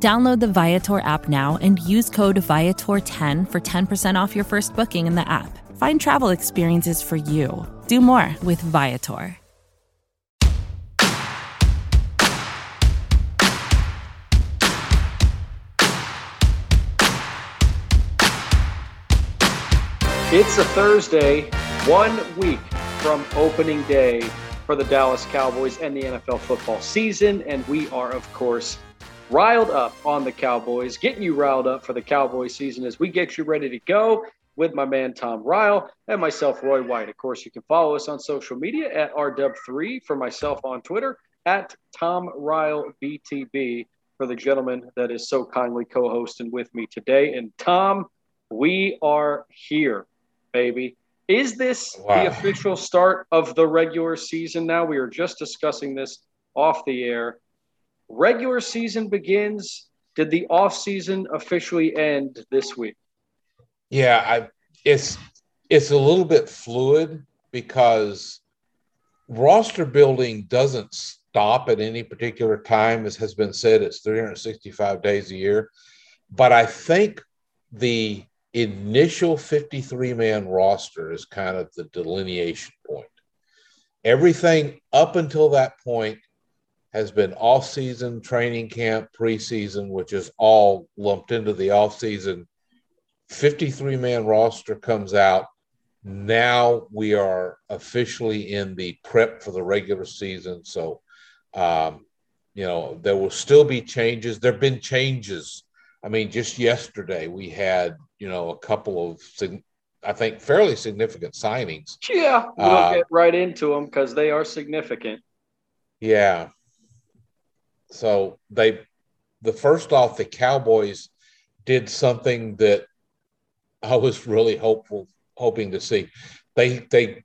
Download the Viator app now and use code Viator10 for 10% off your first booking in the app. Find travel experiences for you. Do more with Viator. It's a Thursday, one week from opening day for the Dallas Cowboys and the NFL football season. And we are, of course, riled up on the Cowboys, getting you riled up for the Cowboy season as we get you ready to go with my man Tom Ryle and myself, Roy White. Of course, you can follow us on social media at RW3 for myself on Twitter at Tom Ryle BTB for the gentleman that is so kindly co hosting with me today. And Tom, we are here baby. Is this wow. the official start of the regular season now? We were just discussing this off the air. Regular season begins. Did the off season officially end this week? Yeah, I it's it's a little bit fluid because roster building doesn't stop at any particular time as has been said it's 365 days a year but i think the initial 53 man roster is kind of the delineation point. Everything up until that point has been off season, training camp, preseason, which is all lumped into the off season. 53 man roster comes out. Now we are officially in the prep for the regular season. So, um, you know, there will still be changes. There have been changes. I mean, just yesterday we had you know, a couple of, I think, fairly significant signings. Yeah, we'll uh, get right into them because they are significant. Yeah. So they, the first off, the Cowboys did something that I was really hopeful, hoping to see. They they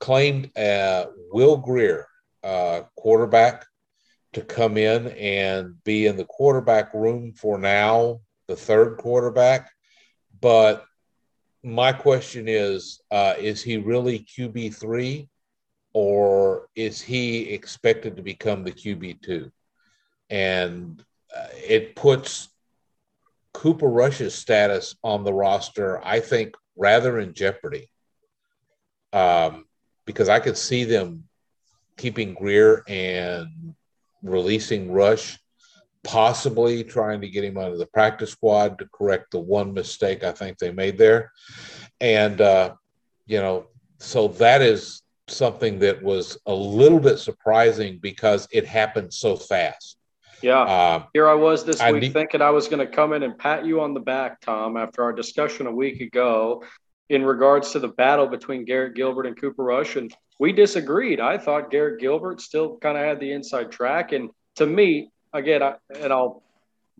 claimed uh, Will Grier, uh, quarterback, to come in and be in the quarterback room for now, the third quarterback. But my question is uh, is he really QB3 or is he expected to become the QB2? And uh, it puts Cooper Rush's status on the roster, I think, rather in jeopardy. Um, because I could see them keeping Grier and releasing Rush possibly trying to get him out of the practice squad to correct the one mistake I think they made there. And, uh, you know, so that is something that was a little bit surprising because it happened so fast. Yeah. Uh, Here I was this I week need- thinking I was going to come in and pat you on the back, Tom, after our discussion a week ago in regards to the battle between Garrett Gilbert and Cooper Rush. And we disagreed. I thought Garrett Gilbert still kind of had the inside track. And to me, again, I, and I'll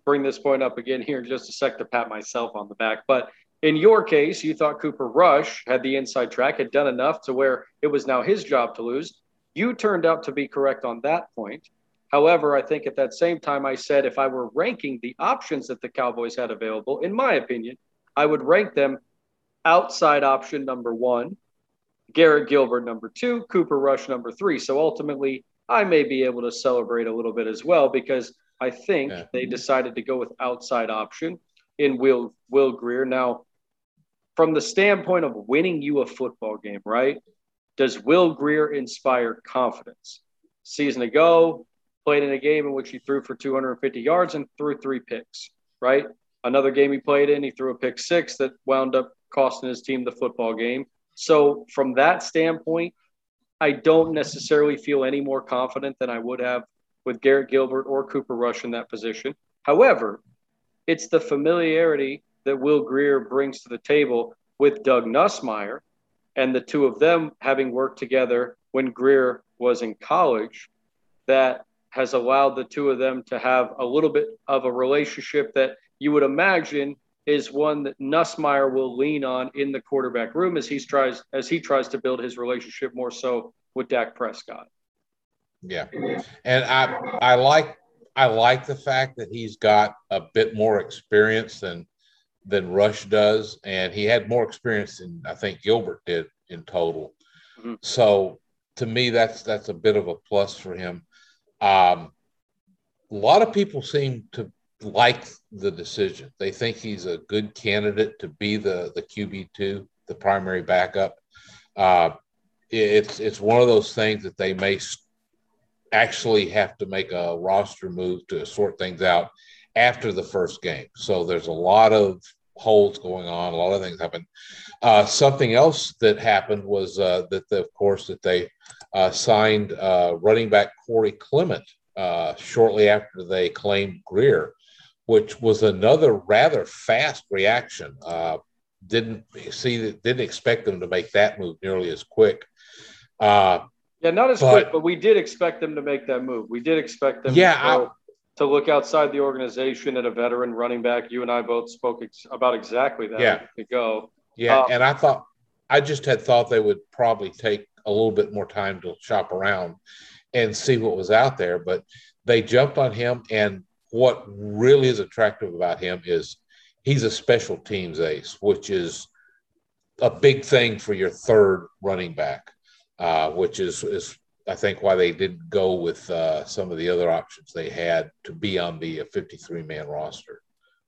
bring this point up again here in just a sec to pat myself on the back. But in your case, you thought Cooper Rush had the inside track, had done enough to where it was now his job to lose. You turned out to be correct on that point. However, I think at that same time, I said if I were ranking the options that the Cowboys had available, in my opinion, I would rank them outside option number one, Garrett Gilbert number two, Cooper Rush number three. So ultimately, I may be able to celebrate a little bit as well because I think yeah. they decided to go with outside option in Will Will Grier. Now, from the standpoint of winning you a football game, right? Does Will Grier inspire confidence? Season ago, played in a game in which he threw for 250 yards and threw three picks, right? Another game he played in, he threw a pick six that wound up costing his team the football game. So, from that standpoint, I don't necessarily feel any more confident than I would have with Garrett Gilbert or Cooper Rush in that position. However, it's the familiarity that Will Grier brings to the table with Doug Nussmeier and the two of them having worked together when Grier was in college that has allowed the two of them to have a little bit of a relationship that you would imagine is one that Nussmeier will lean on in the quarterback room as he tries as he tries to build his relationship more so with Dak Prescott. Yeah, and I I like I like the fact that he's got a bit more experience than than Rush does, and he had more experience than I think Gilbert did in total. Mm-hmm. So to me, that's that's a bit of a plus for him. Um, a lot of people seem to like the decision. They think he's a good candidate to be the the QB two, the primary backup. Uh, it's it's one of those things that they may actually have to make a roster move to sort things out after the first game. So there's a lot of holds going on, a lot of things happen. Uh, something else that happened was uh, that, the, of course, that they uh, signed uh, running back Corey Clement uh, shortly after they claimed Grier, which was another rather fast reaction. Uh, didn't see that, didn't expect them to make that move nearly as quick. yeah, not as but, quick, but we did expect them to make that move. We did expect them. Yeah, to, to look outside the organization at a veteran running back. You and I both spoke ex- about exactly that yeah. to go. Yeah, uh, and I thought I just had thought they would probably take a little bit more time to shop around and see what was out there, but they jumped on him. And what really is attractive about him is he's a special teams ace, which is a big thing for your third running back, uh, which is is I think why they didn't go with uh, some of the other options they had to be on the 53 man roster.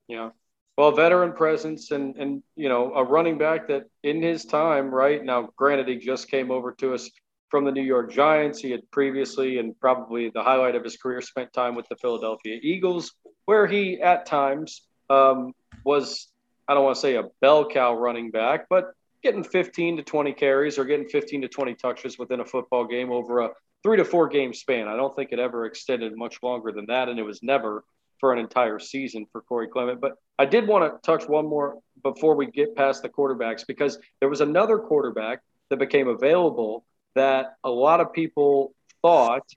Yeah. Well, veteran presence and and you know a running back that in his time, right now, granted he just came over to us from the New York Giants. He had previously and probably the highlight of his career spent time with the Philadelphia Eagles, where he at times um, was I don't want to say a bell cow running back, but getting 15 to 20 carries or getting 15 to 20 touches within a football game over a three to four game span. I don't think it ever extended much longer than that, and it was never for an entire season for Corey Clement. But I did want to touch one more before we get past the quarterbacks because there was another quarterback that became available that a lot of people thought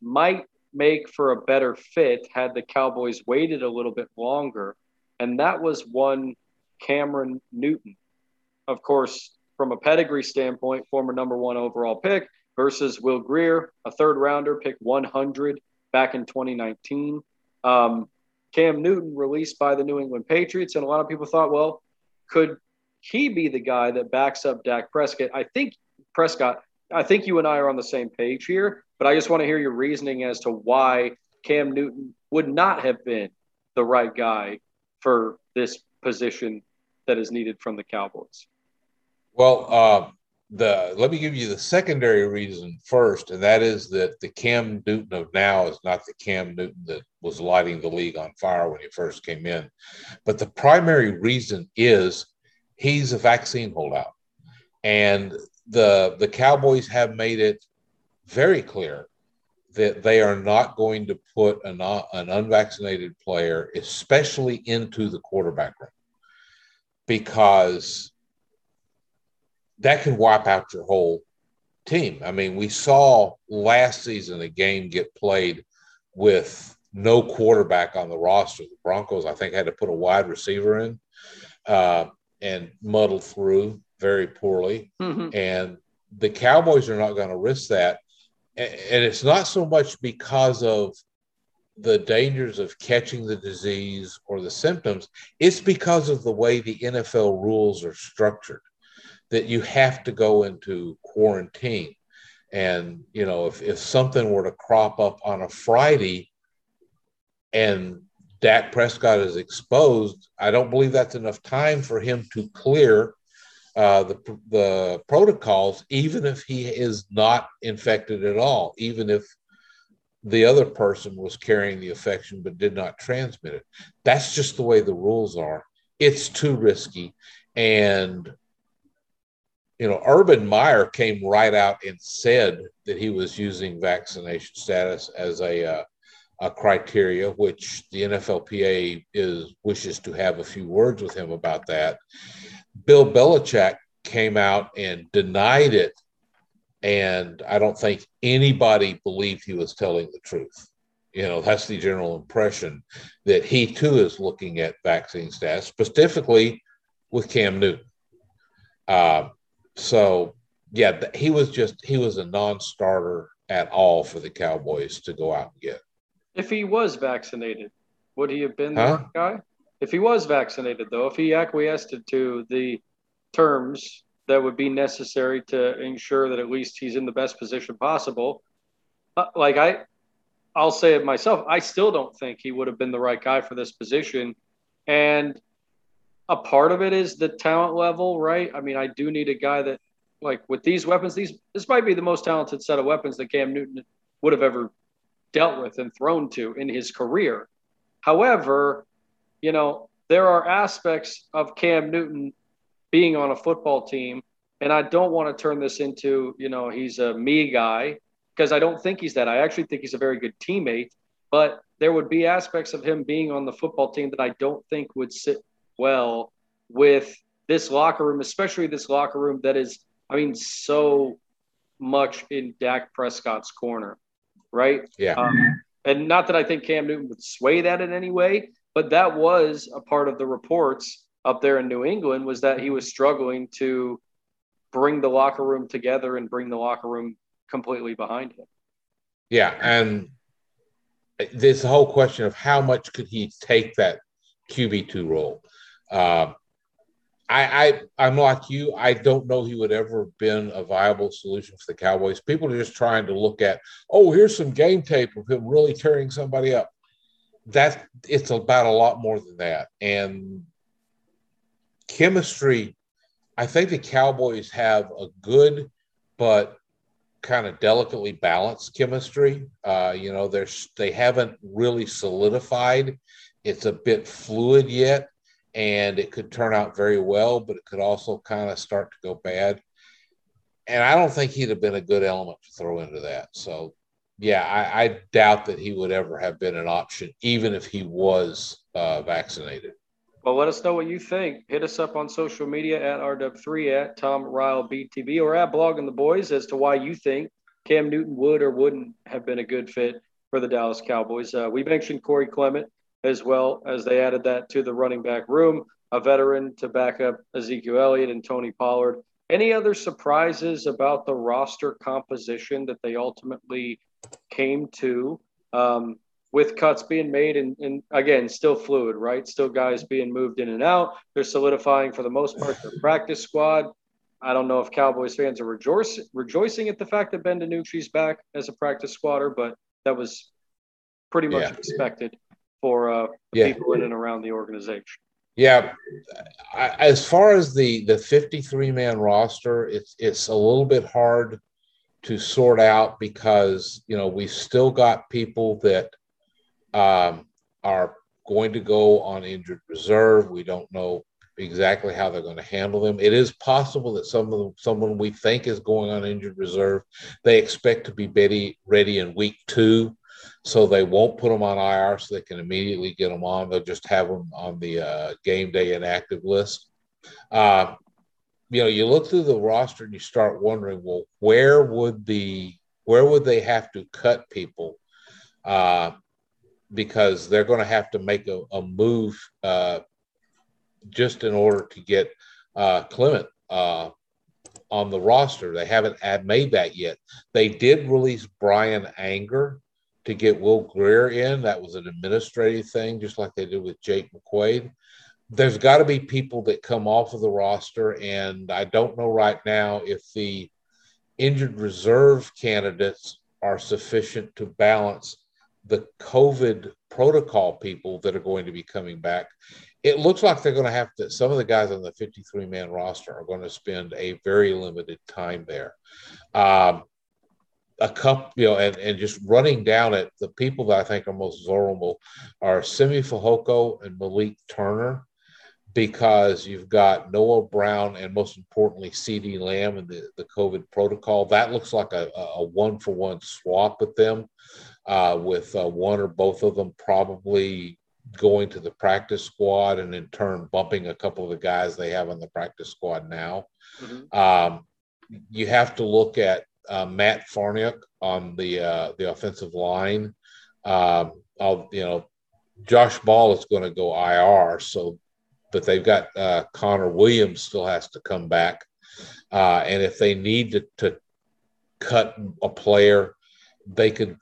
might make for a better fit had the Cowboys waited a little bit longer. And that was one Cameron Newton. Of course, from a pedigree standpoint, former number one overall pick versus Will Grier, a third rounder, pick 100 back in 2019. Um, Cam Newton released by the New England Patriots, and a lot of people thought, well, could he be the guy that backs up Dak Prescott? I think Prescott. I think you and I are on the same page here, but I just want to hear your reasoning as to why Cam Newton would not have been the right guy for this position that is needed from the Cowboys. Well, uh, the let me give you the secondary reason first, and that is that the Cam Newton of now is not the Cam Newton that was lighting the league on fire when he first came in. But the primary reason is he's a vaccine holdout. And the the Cowboys have made it very clear that they are not going to put an, an unvaccinated player, especially into the quarterback room, because that can wipe out your whole team. I mean, we saw last season a game get played with no quarterback on the roster. The Broncos, I think, had to put a wide receiver in uh, and muddle through very poorly. Mm-hmm. And the Cowboys are not going to risk that. And it's not so much because of the dangers of catching the disease or the symptoms, it's because of the way the NFL rules are structured that you have to go into quarantine. And, you know, if, if something were to crop up on a Friday and Dak Prescott is exposed, I don't believe that's enough time for him to clear uh, the, the protocols, even if he is not infected at all, even if the other person was carrying the infection but did not transmit it. That's just the way the rules are. It's too risky. And you know, Urban Meyer came right out and said that he was using vaccination status as a, uh, a criteria, which the NFLPA is wishes to have a few words with him about that. Bill Belichick came out and denied it, and I don't think anybody believed he was telling the truth. You know, that's the general impression that he too is looking at vaccine status, specifically with Cam Newton. Uh, so, yeah, he was just, he was a non starter at all for the Cowboys to go out and get. If he was vaccinated, would he have been huh? the guy? If he was vaccinated, though, if he acquiesced to the terms that would be necessary to ensure that at least he's in the best position possible, uh, like I, I'll say it myself, I still don't think he would have been the right guy for this position. And a part of it is the talent level, right? I mean, I do need a guy that, like, with these weapons, these this might be the most talented set of weapons that Cam Newton would have ever dealt with and thrown to in his career. However, you know, there are aspects of Cam Newton being on a football team, and I don't want to turn this into, you know, he's a me guy because I don't think he's that. I actually think he's a very good teammate, but there would be aspects of him being on the football team that I don't think would sit well with this locker room, especially this locker room that is, I mean, so much in Dak Prescott's corner, right? Yeah. Um, and not that I think Cam Newton would sway that in any way, but that was a part of the reports up there in New England was that he was struggling to bring the locker room together and bring the locker room completely behind him. Yeah, and there's the whole question of how much could he take that QB two role. Uh, I, I I'm like you. I don't know he would ever have been a viable solution for the Cowboys. People are just trying to look at, oh, here's some game tape of him really tearing somebody up. That it's about a lot more than that. And chemistry, I think the Cowboys have a good but kind of delicately balanced chemistry. Uh, you know, there's they haven't really solidified. It's a bit fluid yet and it could turn out very well, but it could also kind of start to go bad. And I don't think he'd have been a good element to throw into that. So, yeah, I, I doubt that he would ever have been an option, even if he was uh, vaccinated. Well, let us know what you think. Hit us up on social media at RW3 at Tom Ryle BTB or at Blogging the Boys as to why you think Cam Newton would or wouldn't have been a good fit for the Dallas Cowboys. Uh, we mentioned Corey Clement as well as they added that to the running back room, a veteran to back up Ezekiel Elliott and Tony Pollard. Any other surprises about the roster composition that they ultimately came to um, with cuts being made and, and, again, still fluid, right? Still guys being moved in and out. They're solidifying for the most part their practice squad. I don't know if Cowboys fans are rejoicing, rejoicing at the fact that Ben DiNucci's back as a practice squatter, but that was pretty much yeah. expected for uh, yeah. people in and around the organization. Yeah, as far as the the 53 man roster, it's it's a little bit hard to sort out because you know we've still got people that um, are going to go on injured reserve. We don't know exactly how they're going to handle them. It is possible that some of them, someone we think is going on injured reserve, they expect to be ready ready in week two so they won't put them on IR so they can immediately get them on. They'll just have them on the uh, game day inactive list. Uh, you know, you look through the roster and you start wondering, well, where would the where would they have to cut people? Uh, because they're going to have to make a, a move uh, just in order to get uh, Clement uh, on the roster. They haven't made that yet. They did release Bryan Anger to get Will Grier in. That was an administrative thing, just like they did with Jake McQuaide. There's got to be people that come off of the roster, and I don't know right now if the injured reserve candidates are sufficient to balance the COVID protocol people that are going to be coming back. It looks like they're going to have to, some of the guys on the 53 man roster are going to spend a very limited time there. Um, a cup, you know, and, and just running down it, the people that I think are most vulnerable are Simi Fehoko and Malik Turner, because you've got Noah Brown and most importantly CeeDee Lamb in the, the COVID protocol. That looks like a, a one for one swap with them, uh, with uh, one or both of them probably going to the practice squad and in turn bumping a couple of the guys they have on the practice squad now. Mm-hmm. Um, you have to look at uh, Matt Farniok on the uh, the offensive line Um, I'll, you know, Josh Ball is going to go IR, so but they've got uh, Connor Williams still has to come back, uh, and if they need to, to cut a player, they could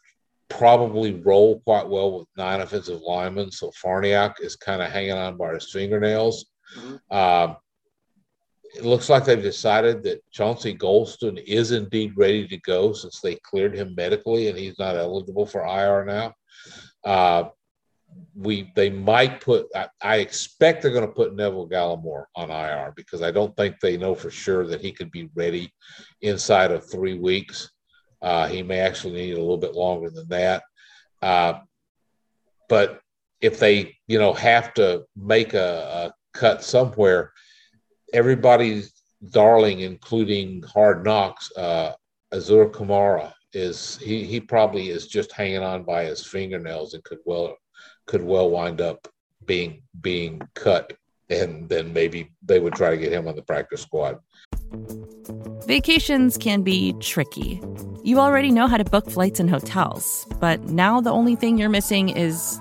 probably roll quite well with nine offensive linemen. So Farniok is kind of hanging on by his fingernails. Mm-hmm. Um, it looks like they've decided that Chauncey Golston is indeed ready to go since they cleared him medically and he's not eligible for IR now. Uh, we they might put I, I expect they're going to put Neville Gallimore on IR because I don't think they know for sure that he could be ready inside of three weeks. Uh, he may actually need a little bit longer than that. Uh, but if they, you know, have to make a, a cut somewhere, everybody's darling, including Hard Knocks, uh, Azur Kamara is he he probably is just hanging on by his fingernails and could well could well wind up being being cut and then maybe they would try to get him on the practice squad. Vacations can be tricky. You already know how to book flights and hotels, but now the only thing you're missing is,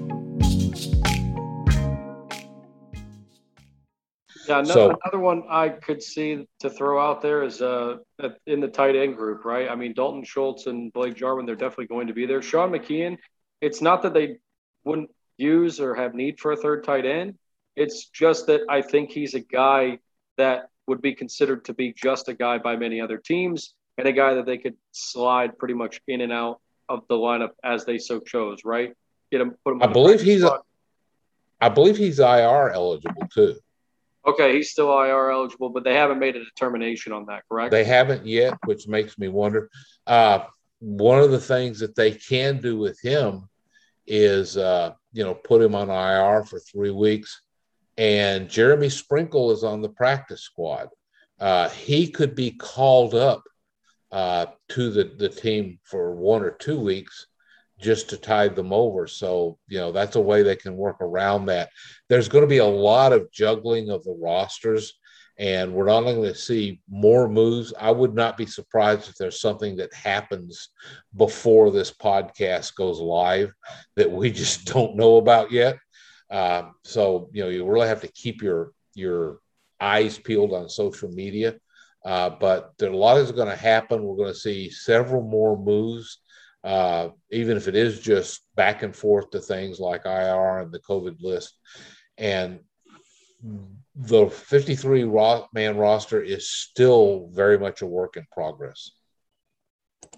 Yeah, another, so, another one I could see to throw out there is uh, in the tight end group, right? I mean, Dalton Schultz and Blake Jarwin, they're definitely going to be there. Sean McKeon, it's not that they wouldn't use or have need for a third tight end. It's just that I think he's a guy that would be considered to be just a guy by many other teams and a guy that they could slide pretty much in and out of the lineup as they so chose, right? Get him, put him. I believe he's. I believe he's IR eligible too. Okay, he's still IR eligible, but they haven't made a determination on that, correct? They haven't yet, which makes me wonder. Uh, one of the things that they can do with him is, uh, you know, put him on IR for three weeks. And Jeremy Sprinkle is on the practice squad. Uh, he could be called up uh, to the, the team for one or two weeks just to tide them over. So, you know, that's a way they can work around that. There's going to be a lot of juggling of the rosters, and we're not only going to see more moves. I would not be surprised if there's something that happens before this podcast goes live that we just don't know about yet. Um, so, you know, you really have to keep your your eyes peeled on social media. Uh, but a lot is going to happen. We're going to see several more moves uh, even if it is just back and forth to things like IR and the COVID list. And the 53 man roster is still very much a work in progress.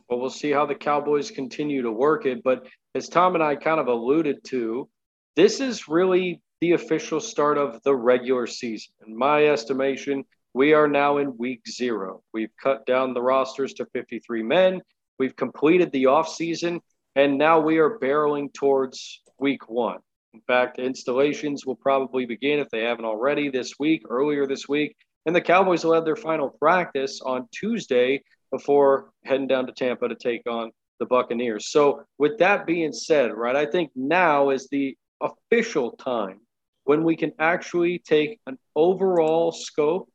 Well, we'll see how the Cowboys continue to work it. But as Tom and I kind of alluded to, this is really the official start of the regular season. In my estimation, we are now in week zero. We've cut down the rosters to 53 men. We've completed the offseason, and now we are barreling towards week one. In fact, installations will probably begin if they haven't already this week, earlier this week. And the Cowboys will have their final practice on Tuesday before heading down to Tampa to take on the Buccaneers. So, with that being said, right, I think now is the official time when we can actually take an overall scope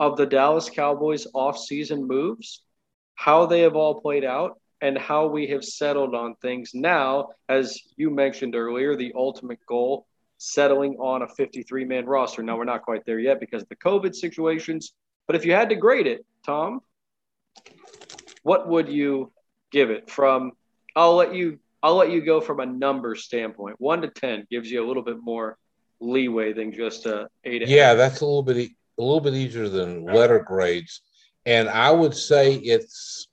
of the Dallas Cowboys offseason moves, how they have all played out, and how we have settled on things now, as you mentioned earlier, the ultimate goal settling on a 53 man roster. Now, we're not quite there yet because of the COVID situations, but if you had to grade it, Tom, what would you give it from? I'll let you. I'll let you go from a number standpoint. One to ten gives you a little bit more leeway than just a eight. Yeah, that's a little bit a little bit easier than letter grades, and I would say it's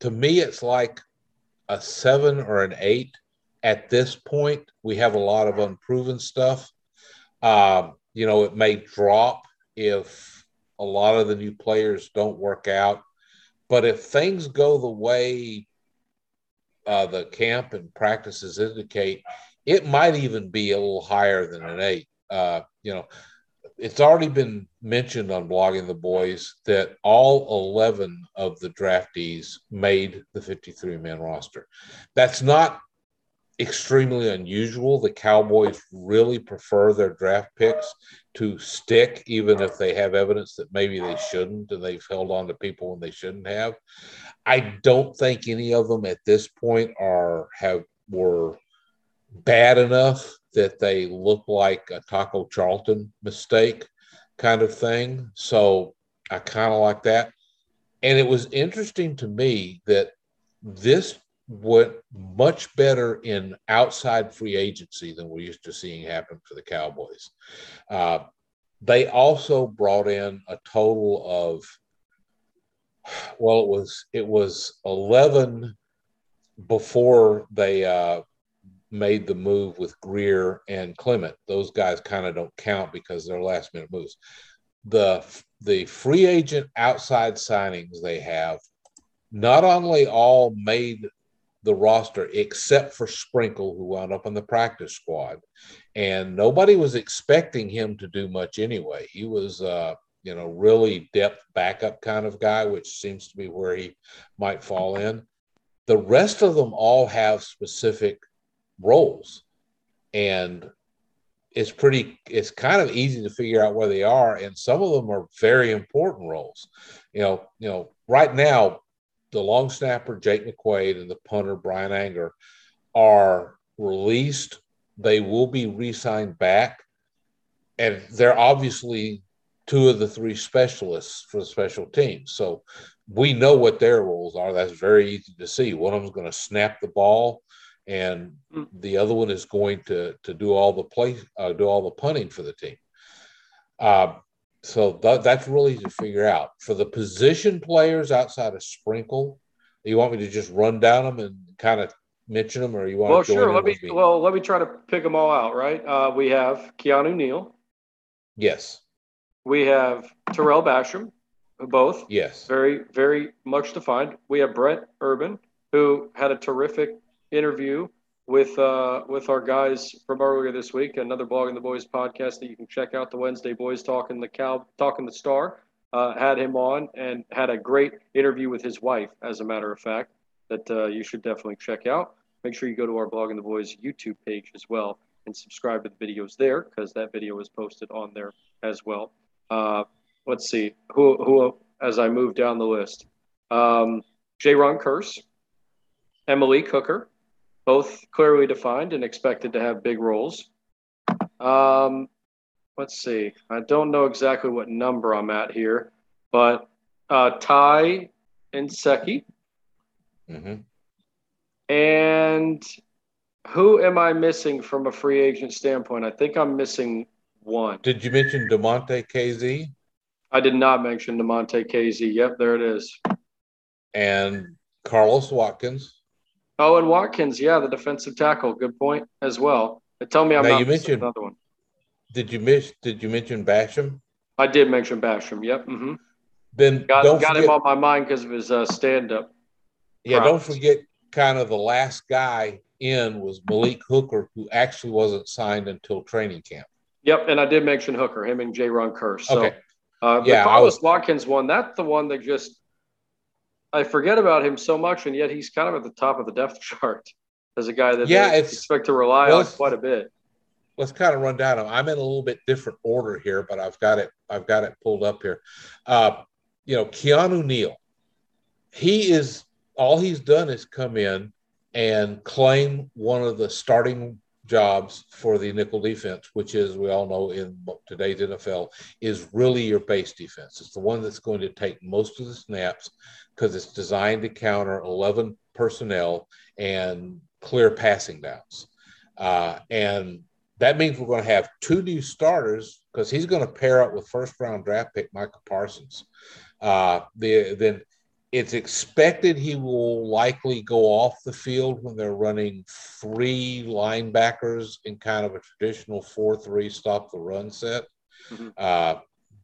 to me it's like a seven or an eight at this point. We have a lot of unproven stuff. Um, you know, it may drop if a lot of the new players don't work out. But if things go the way uh, the camp and practices indicate, it might even be a little higher than an eight. Uh, you know, it's already been mentioned on blogging the boys that all 11 of the draftees made the 53 man roster. That's not extremely unusual. The Cowboys really prefer their draft picks to stick, even if they have evidence that maybe they shouldn't, and they've held on to people when they shouldn't have. I don't think any of them at this point are have were bad enough that they look like a Taco Charlton mistake kind of thing. So I kind of like that. And it was interesting to me that this went much better in outside free agency than we're used to seeing happen for the Cowboys. Uh, they also brought in a total of, well, it was it was eleven before they uh, made the move with Grier and Clement. Those guys kind of don't count because they're last minute moves. The the free agent outside signings they have not only all made the roster except for Sprinkle, who wound up on the practice squad. And nobody was expecting him to do much anyway. He was, uh, you know, really depth backup kind of guy, which seems to be where he might fall in. The rest of them all have specific roles. And it's pretty, it's kind of easy to figure out where they are. And some of them are very important roles. You know, you know, right now, the long snapper Jake McQuaide and the punter Bryan Anger are released. They will be re-signed back, and they're obviously two of the three specialists for the special teams. So we know what their roles are. That's very easy to see. One of them's going to snap the ball, and hmm. the other one is going to to do all the play, uh, do all the punting for the team. Uh, so th- that's really to figure out for the position players outside of Sprinkle. You want me to just run down them and kind of mention them, or you want? Well, to sure. Let me, me, Well, let me try to pick them all out. Right. Uh, we have Keanu Neal. Yes. We have Tarell Basham, both. Yes. Very, very much defined. We have Brent Urban, who had a terrific interview with uh, with our guys from earlier this week. Another Blogging the Boys podcast that you can check out. The Wednesday Boys talking the cow, talking the star. Uh, had him on and had a great interview with his wife, as a matter of fact, that uh, you should definitely check out. Make sure you go to our Blogging the Boys YouTube page as well and subscribe to the videos there because that video is posted on there as well. Uh, let's see who who as I move down the list. Um, Jayron Kearse, Malik Hooker, both clearly defined and expected to have big roles. Um, let's see. I don't know exactly what number I'm at here, but uh, Ty and Seki. Mm-hmm. And who am I missing from a free agent standpoint? I think I'm missing one. Did you mention Damontae Kazee? I did not mention Damontae Kazee. Yep, there it is. And Carlos Watkins. Oh, and Watkins, yeah, the defensive tackle. Good point as well. Tell me I'm now, not you mentioned another one. Did you miss? Did you mention Basham? I did mention Basham. Yep. Mm-hmm. Then got, got forget, him on my mind because of his uh, stand-up. Yeah, don't forget. Kind of the last guy in was Malik Hooker, who actually wasn't signed until training camp. Yep, and I did mention Hooker, him and Jayron Kearse. So, okay. Uh, yeah, Carlos was, Watkins one. That's the one that just I forget about him so much, and yet he's kind of at the top of the depth chart as a guy that yeah, they expect to rely well, on quite a bit. Let's kind of run down. I'm in a little bit different order here, but I've got it. I've got it pulled up here. Uh, you know, Keanu Neal. He is all he's done is come in and claim one of the starting jobs for the nickel defense, which is, we all know in today's NFL, is really your base defense. It's the one that's going to take most of the snaps because it's designed to counter 11 personnel and clear passing downs. Uh, and that means we're going to have two new starters because he's going to pair up with first round draft pick Micah Parsons. Uh, the, then it's expected he will likely go off the field when they're running three linebackers in kind of a traditional 4 3 stop the run set. Mm-hmm. Uh,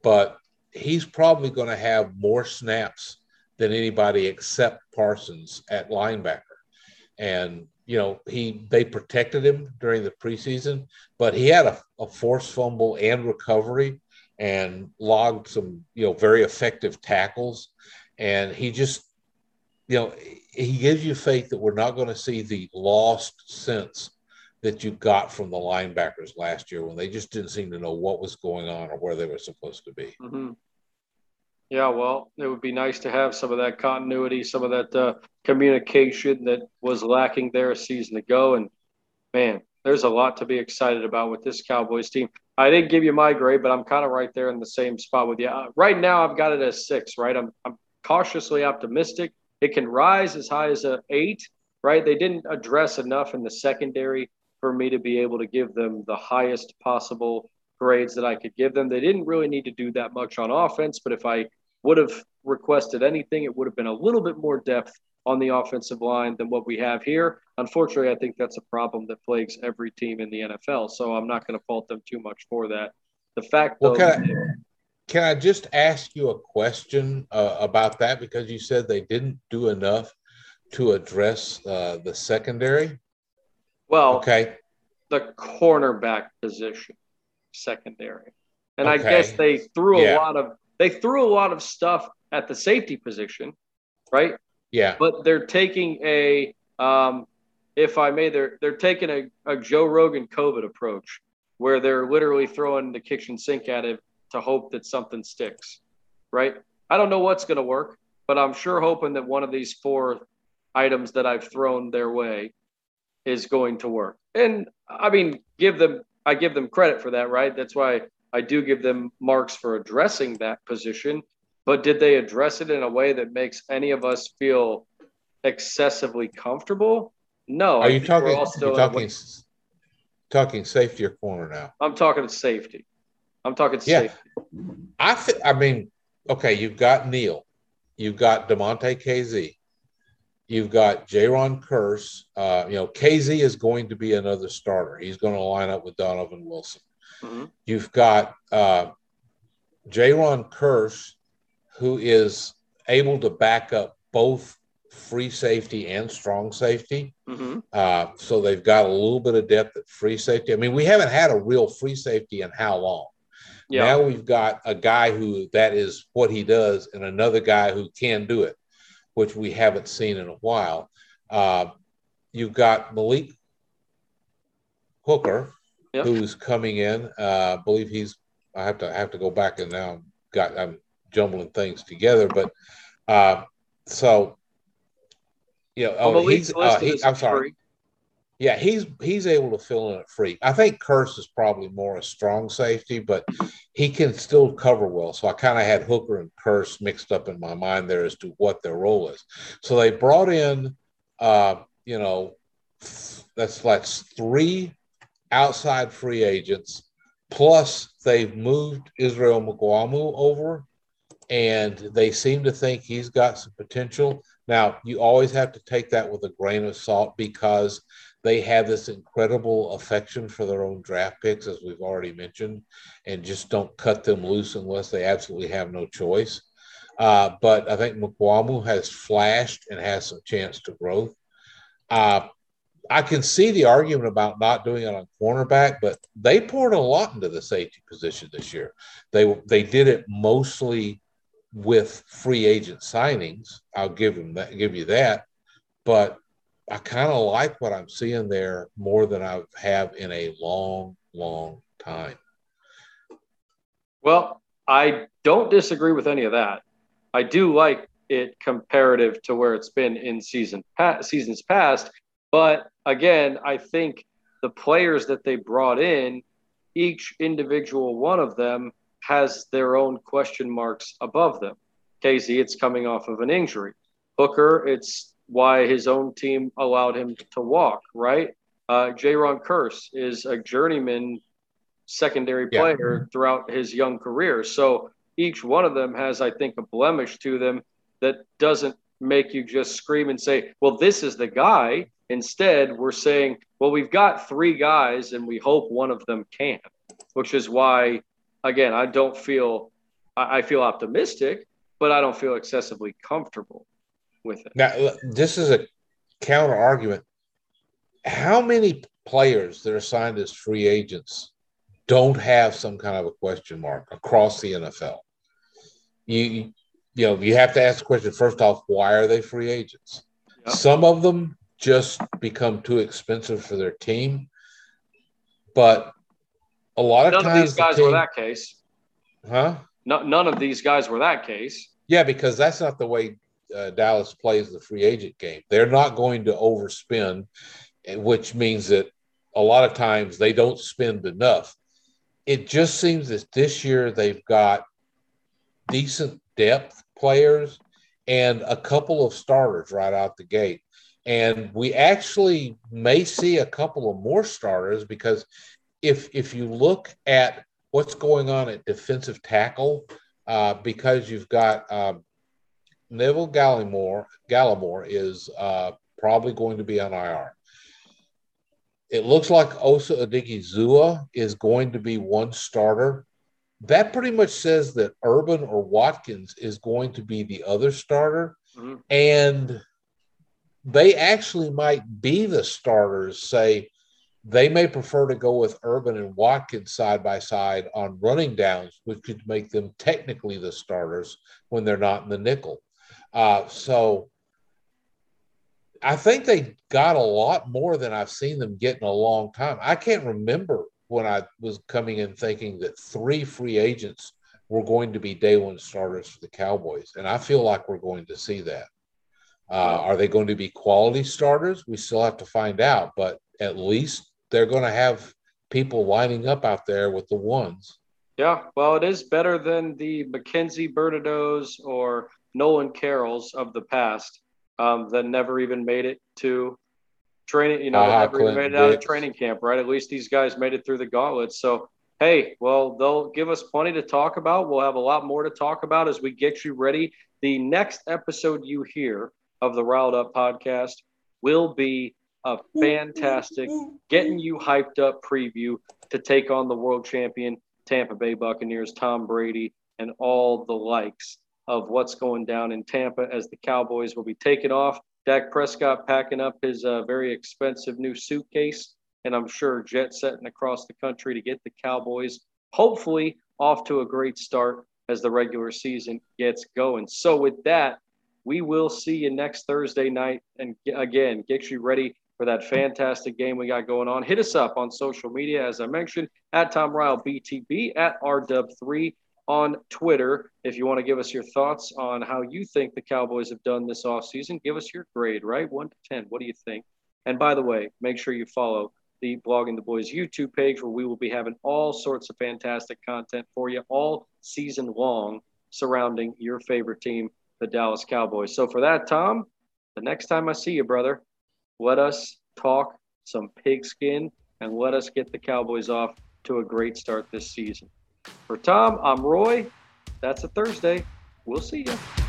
but he's probably going to have more snaps than anybody except Parsons at linebacker. And, you know, he they protected him during the preseason, but he had a, a forced fumble and recovery and logged some, you know, very effective tackles and he just, you know, he gives you faith that we're not going to see the lost sense that you got from the linebackers last year when they just didn't seem to know what was going on or where they were supposed to be. Mm-hmm. Yeah, well, it would be nice to have some of that continuity, some of that uh, communication that was lacking there a season ago. And man, there's a lot to be excited about with this Cowboys team. I didn't give you my grade, but I'm kind of right there in the same spot with you. Uh, right now, I've got it as six. Right, I'm, I'm cautiously optimistic. It can rise as high as an eight, right? They didn't address enough in the secondary for me to be able to give them the highest possible grades that I could give them. They didn't really need to do that much on offense, but if I would have requested anything, it would have been a little bit more depth on the offensive line than what we have here. Unfortunately, I think that's a problem that plagues every team in the NFL. So I'm not going to fault them too much for that. The fact, though, can I just ask you a question uh, about that? Because you said they didn't do enough to address uh, the secondary. Well, okay. The cornerback position, secondary, and okay. I guess they threw yeah. a lot of they threw a lot of stuff at the safety position, right? Yeah. But they're taking a, um, if I may, they're they're taking a, a Joe Rogan COVID approach, where they're literally throwing the kitchen sink at it to hope that something sticks, right? I don't know what's going to work, but I'm sure hoping that one of these four items that I've thrown their way is going to work. And I mean, give them, I give them credit for that, right? That's why I do give them marks for addressing that position. But did they address it in a way that makes any of us feel excessively comfortable? No. Are you talking? Talking, talking safety or corner now? I'm talking safety. I'm talking yeah. Safety. I th- I mean, okay, you've got Neal, you've got Damontae Kazee, you've got Jayron Kearse. Uh, you know, Kazee is going to be another starter. He's going to line up with Donovan Wilson. Mm-hmm. You've got uh, Jayron Kearse, who is able to back up both free safety and strong safety. Mm-hmm. Uh, so they've got a little bit of depth at free safety. I mean, we haven't had a real free safety in how long? Yeah. Now we've got a guy who that is what he does, and another guy who can do it, which we haven't seen in a while. Uh, you've got Malik Hooker, yep. who's coming in. Uh, I believe he's. I have to I have to go back and now got I'm jumbling things together, but uh, so you know, oh, he's. Uh, he, I'm sorry. Yeah, he's he's able to fill in at free. I think Kearse is probably more a strong safety, but he can still cover well. So I kind of had Hooker and Kearse mixed up in my mind there as to what their role is. So they brought in, uh, you know, that's that's three outside free agents, plus they've moved Israel Mukuamu over, and they seem to think he's got some potential. Now you always have to take that with a grain of salt because they have this incredible affection for their own draft picks, as we've already mentioned, and just don't cut them loose unless they absolutely have no choice. Uh, but I think Mukuamu has flashed and has some chance to growth. Uh, I can see the argument about not doing it on cornerback, but they poured a lot into the safety position this year. They they did it mostly with free agent signings. I'll give them that, give you that. But I kind of like what I'm seeing there more than I have in a long, long time. Well, I don't disagree with any of that. I do like it comparative to where it's been in season seasons past. But again, I think the players that they brought in, each individual one of them has their own question marks above them. Kazee, it's coming off of an injury. Booker, it's why his own team allowed him to walk, right? Uh, Jayron Kearse is a journeyman secondary player yeah. throughout his young career. So each one of them has, I think, a blemish to them that doesn't make you just scream and say, well, this is the guy. Instead, we're saying, well, we've got three guys and we hope one of them can, which is why, again, I don't feel, I feel optimistic, but I don't feel excessively comfortable with it. Now, this is a counter argument. How many players that are signed as free agents don't have some kind of a question mark across the NFL? You, you know, you have to ask the question first off, why are they free agents? Yep. Some of them just become too expensive for their team. But a lot of none times, of these guys the team, were that case. Huh? No, none of these guys were that case. Yeah, because that's not the way uh, Dallas plays the free agent game. They're not going to overspend, which means that a lot of times they don't spend enough. It just seems that this year they've got decent depth players and a couple of starters right out the gate. And we actually may see a couple of more starters because if if you look at what's going on at defensive tackle, uh, because you've got um, Neville Gallimore, Gallimore is uh, probably going to be on IR. It looks like Osa Odighizuwa is going to be one starter. That pretty much says that Urban or Watkins is going to be the other starter. Mm-hmm. And they actually might be the starters, say, they may prefer to go with Urban and Watkins side by side on running downs, which could make them technically the starters when they're not in the nickel. Uh, so I think they got a lot more than I've seen them get in a long time. I can't remember when I was coming in thinking that three free agents were going to be day one starters for the Cowboys. And I feel like we're going to see that. Uh, are they going to be quality starters? We still have to find out, but at least they're going to have people lining up out there with the ones. Yeah, well, it is better than the Mackenzie Bernadeaus or Nolan Carrolls of the past um, that never even made it to training, you know, never even made it out of training camp, right? At least these guys made it through the gauntlet. So, hey, well, they'll give us plenty to talk about. We'll have a lot more to talk about as we get you ready. The next episode you hear of the Ryled Up podcast will be a fantastic, getting you hyped up preview to take on the world champion Tampa Bay Buccaneers, Tom Brady, and all the likes of what's going down in Tampa as the Cowboys will be taking off. Dak Prescott packing up his uh, very expensive new suitcase, and I'm sure jet setting across the country to get the Cowboys hopefully off to a great start as the regular season gets going. So, with that, we will see you next Thursday night. And again, get you ready for that fantastic game we got going on. Hit us up on social media, as I mentioned, at Tom Ryle BTB, at RW3 on Twitter. If you want to give us your thoughts on how you think the Cowboys have done this offseason, give us your grade, right? One to 10. What do you think? And by the way, make sure you follow the Blogging the Boys YouTube page where we will be having all sorts of fantastic content for you all season long surrounding your favorite team, the Dallas Cowboys. So for that, Tom, the next time I see you, brother, let us talk some pigskin and let us get the Cowboys off to a great start this season. For Tom, I'm Roy. That's a Thursday. We'll see you.